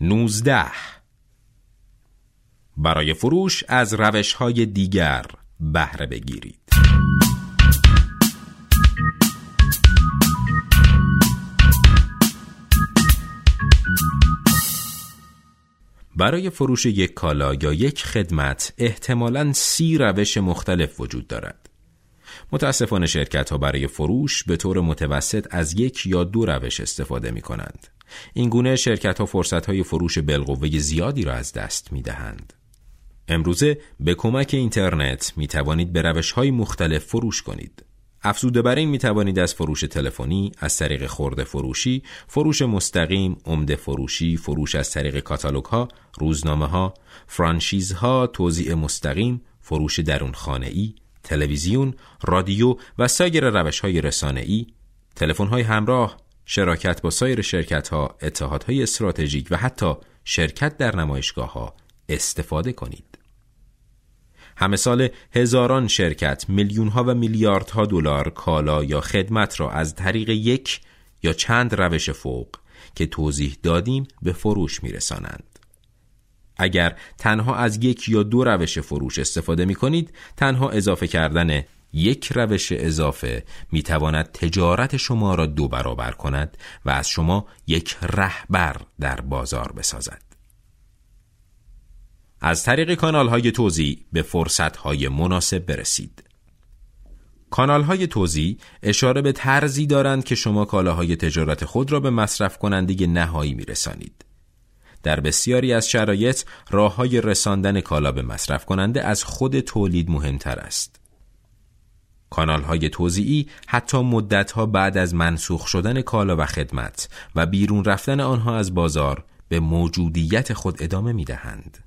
19 برای فروش از روش های دیگر بهره بگیرید برای فروش یک کالا یا یک خدمت احتمالاً سی روش مختلف وجود دارد. متاسفانه شرکت ها برای فروش به طور متوسط از یک یا دو روش استفاده می کنند. این گونه شرکت ها فرصت های فروش بالقوه زیادی را از دست می دهند. امروزه به کمک اینترنت می توانید به روش های مختلف فروش کنید. افزوده بر این می توانید از فروش تلفنی، از طریق خورده فروشی، فروش مستقیم، عمده فروشی، فروش از طریق کاتالوگ ها، روزنامه ها، فرانشیز ها، توزیع مستقیم، فروش درون خانه ای، تلویزیون، رادیو و سایر روش های رسانه ای، تلفن های همراه، شراکت با سایر شرکت ها، اتحادهای استراتژیک و حتی شرکت در نمایشگاه ها استفاده کنید. همه سال هزاران شرکت میلیون ها و میلیاردها دلار کالا یا خدمت را از طریق یک یا چند روش فوق که توضیح دادیم به فروش میرسانند. اگر تنها از یک یا دو روش فروش استفاده می کنید تنها اضافه کردن یک روش اضافه می تواند تجارت شما را دو برابر کند و از شما یک رهبر در بازار بسازد. از طریق کانال های توزیع به فرصت های مناسب برسید. کانال های توزیع اشاره به طرزی دارند که شما کالاهای تجارت خود را به مصرف کننده نهایی می رسانید. در بسیاری از شرایط راه های رساندن کالا به مصرف کننده از خود تولید مهمتر است. کانال های توزیعی حتی مدت ها بعد از منسوخ شدن کالا و خدمت و بیرون رفتن آنها از بازار به موجودیت خود ادامه می دهند.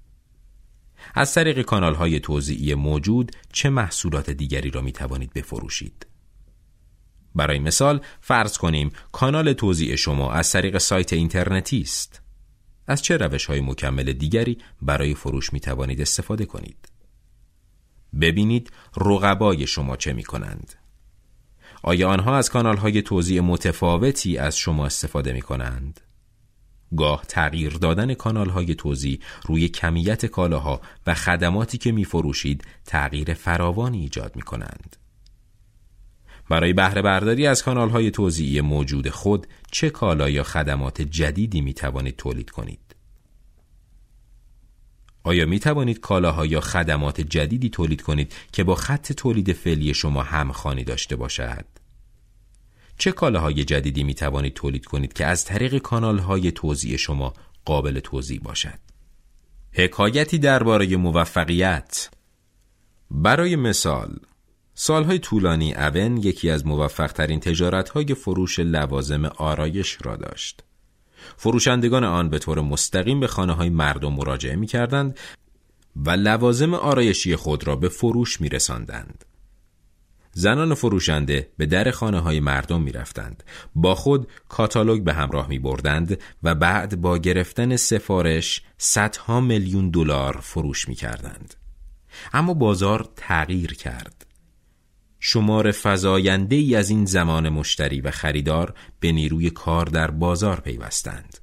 از طریق کانال های توزیعی موجود چه محصولات دیگری را می توانید بفروشید؟ برای مثال فرض کنیم کانال توزیع شما از طریق سایت اینترنتی است. از چه روش های مکمل دیگری برای فروش می توانید استفاده کنید؟ ببینید رقبای شما چه می کنند. آیا آنها از کانال های توزیع متفاوتی از شما استفاده می کنند؟ گاه تغییر دادن کانال های توزیع روی کمیت کالاها و خدماتی که می فروشید تغییر فراوانی ایجاد می کنند. برای بهره برداری از کانال های توزیعی موجود خود چه کالا یا خدمات جدیدی می توانید تولید کنید؟ آیا می توانید کالاها یا خدمات جدیدی تولید کنید که با خط تولید فعلی شما همخوانی داشته باشد؟ چه کالاهای جدیدی می توانید تولید کنید که از طریق کانالهای توزیع شما قابل توضیح باشد؟ حکایتی درباره موفقیت برای مثال سالهای طولانی اون یکی از موفقترین تجارتهای فروش لوازم آرایش را داشت. فروشندگان آن به طور مستقیم به خانه های مردم مراجعه می کردند و لوازم آرایشی خود را به فروش می رساندند. زنان فروشنده به در خانه های مردم می رفتند. با خود کاتالوگ به همراه می بردند و بعد با گرفتن سفارش صدها میلیون دلار فروش می کردند. اما بازار تغییر کرد. شمار فزاینده ای از این زمان مشتری و خریدار به نیروی کار در بازار پیوستند.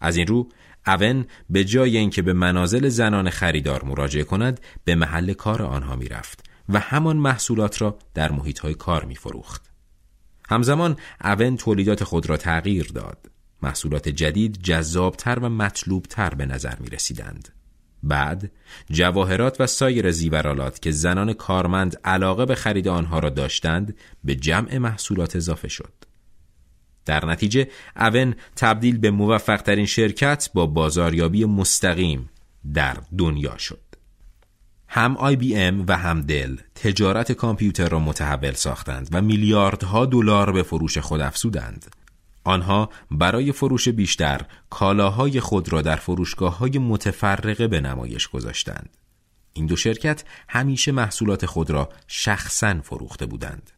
از این رو اون به جای اینکه به منازل زنان خریدار مراجعه کند به محل کار آنها می رفت و همان محصولات را در محیط های کار می فروخت. همزمان اون تولیدات خود را تغییر داد. محصولات جدید جذابتر و مطلوبتر به نظر می رسیدند. بعد جواهرات و سایر زیورالات که زنان کارمند علاقه به خرید آنها را داشتند به جمع محصولات اضافه شد. در نتیجه اون تبدیل به موفقترین شرکت با بازاریابی مستقیم در دنیا شد. هم آی بی ام و هم دل تجارت کامپیوتر را متحول ساختند و میلیاردها دلار به فروش خود افزودند. آنها برای فروش بیشتر کالاهای خود را در فروشگاه های متفرقه به نمایش گذاشتند. این دو شرکت همیشه محصولات خود را شخصا فروخته بودند.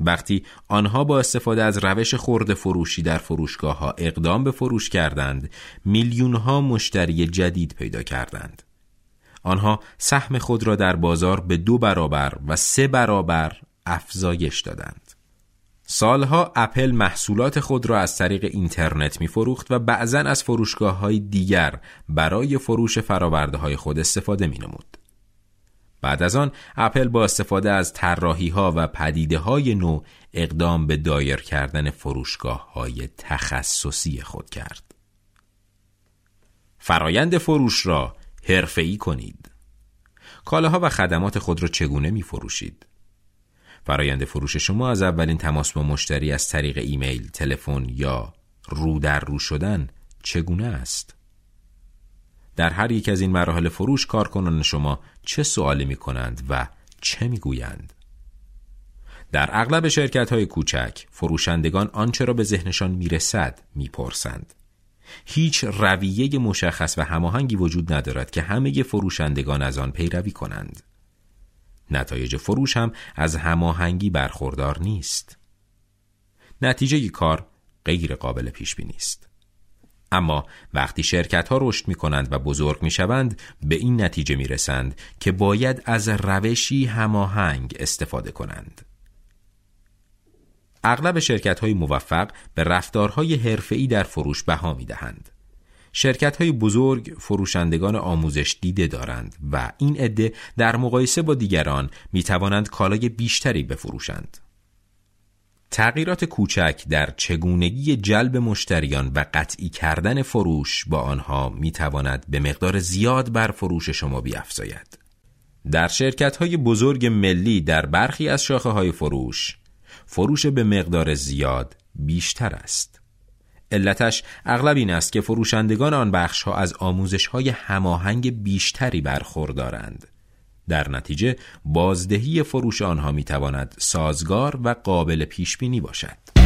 وقتی آنها با استفاده از روش خورده فروشی در فروشگاه ها اقدام به فروش کردند، میلیون ها مشتری جدید پیدا کردند. آنها سهم خود را در بازار به دو برابر و سه برابر افزایش دادند. سالها اپل محصولات خود را از طریق اینترنت می فروخت و بعضا از فروشگاه های دیگر برای فروش فراورده های خود استفاده می نمود. بعد از آن اپل با استفاده از طراحی ها و پدیده های نو اقدام به دایر کردن فروشگاه های تخصصی خود کرد. فرایند فروش را حرفه‌ای کنید. کالاها و خدمات خود را چگونه می فروشید؟ فرایند فروش شما از اولین تماس با مشتری از طریق ایمیل، تلفن یا رو در رو شدن چگونه است؟ در هر یک از این مراحل فروش کارکنان شما چه سوالی می کنند و چه می گویند؟ در اغلب شرکت های کوچک فروشندگان آنچه را به ذهنشان می‌رسد می‌پرسند. هیچ رویه مشخص و هماهنگی وجود ندارد که همه فروشندگان از آن پیروی کنند. نتایج فروش هم از هماهنگی برخوردار نیست. نتیجه کار غیر قابل پیش بینی است. اما وقتی شرکت ها رشد می کنند و بزرگ می شوند به این نتیجه می رسند که باید از روشی هماهنگ استفاده کنند. اغلب شرکت های موفق به رفتارهای حرفه‌ای در فروش بها می دهند. شرکت های بزرگ فروشندگان آموزش دیده دارند و این عده در مقایسه با دیگران می توانند کالای بیشتری بفروشند. تغییرات کوچک در چگونگی جلب مشتریان و قطعی کردن فروش با آنها می تواند به مقدار زیاد بر فروش شما بیافزاید. در شرکت های بزرگ ملی در برخی از شاخه های فروش فروش به مقدار زیاد بیشتر است. علتش اغلب این است که فروشندگان آن بخش ها از آموزش های هماهنگ بیشتری برخوردارند. در نتیجه بازدهی فروش آنها می تواند سازگار و قابل پیش بینی باشد.